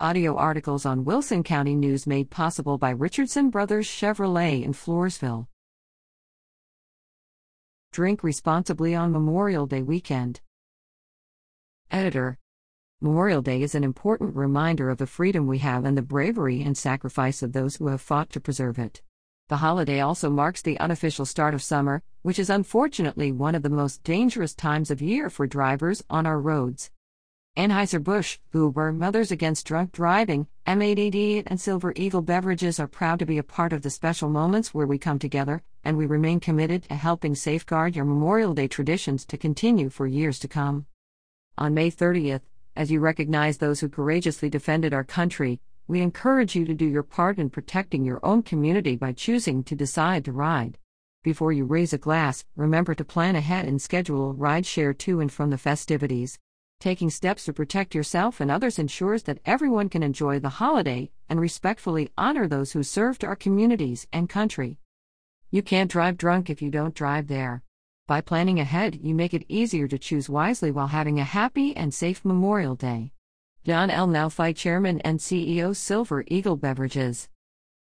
Audio articles on Wilson County News made possible by Richardson Brothers Chevrolet in Floresville. Drink responsibly on Memorial Day weekend. Editor Memorial Day is an important reminder of the freedom we have and the bravery and sacrifice of those who have fought to preserve it. The holiday also marks the unofficial start of summer, which is unfortunately one of the most dangerous times of year for drivers on our roads. Anheuser-Busch, Uber, Mothers Against Drunk Driving, MADD, and Silver Eagle Beverages are proud to be a part of the special moments where we come together, and we remain committed to helping safeguard your Memorial Day traditions to continue for years to come. On May 30th, as you recognize those who courageously defended our country, we encourage you to do your part in protecting your own community by choosing to decide to ride. Before you raise a glass, remember to plan ahead and schedule a ride share to and from the festivities. Taking steps to protect yourself and others ensures that everyone can enjoy the holiday and respectfully honor those who served our communities and country. You can't drive drunk if you don't drive there. By planning ahead, you make it easier to choose wisely while having a happy and safe Memorial Day. John L. Nau Chairman and CEO Silver Eagle Beverages.